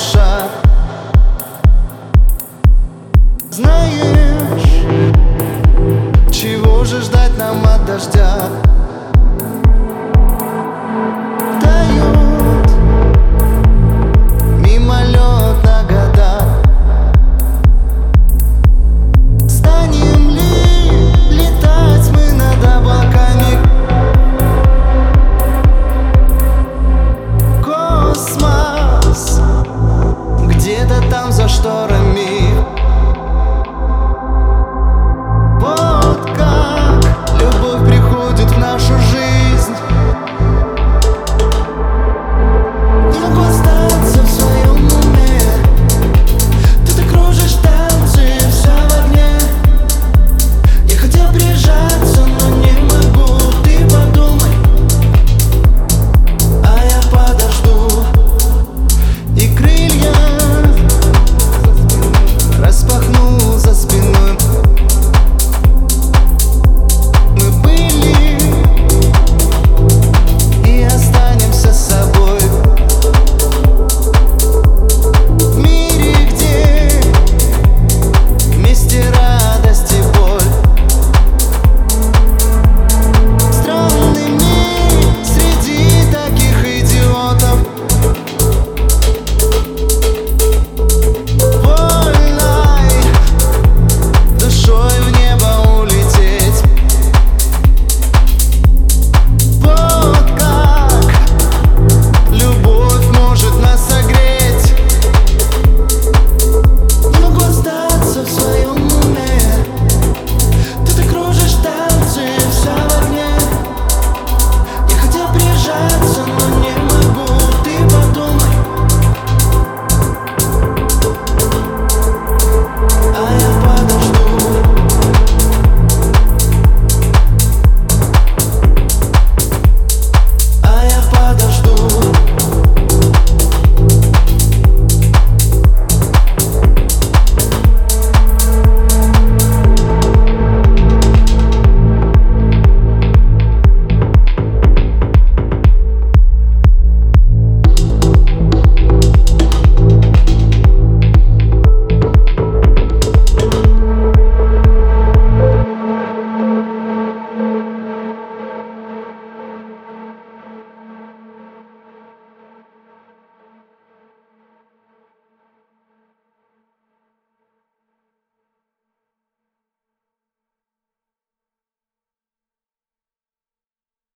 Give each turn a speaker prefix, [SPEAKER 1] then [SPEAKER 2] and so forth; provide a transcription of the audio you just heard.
[SPEAKER 1] душа. Знаешь, чего же ждать нам от дождя?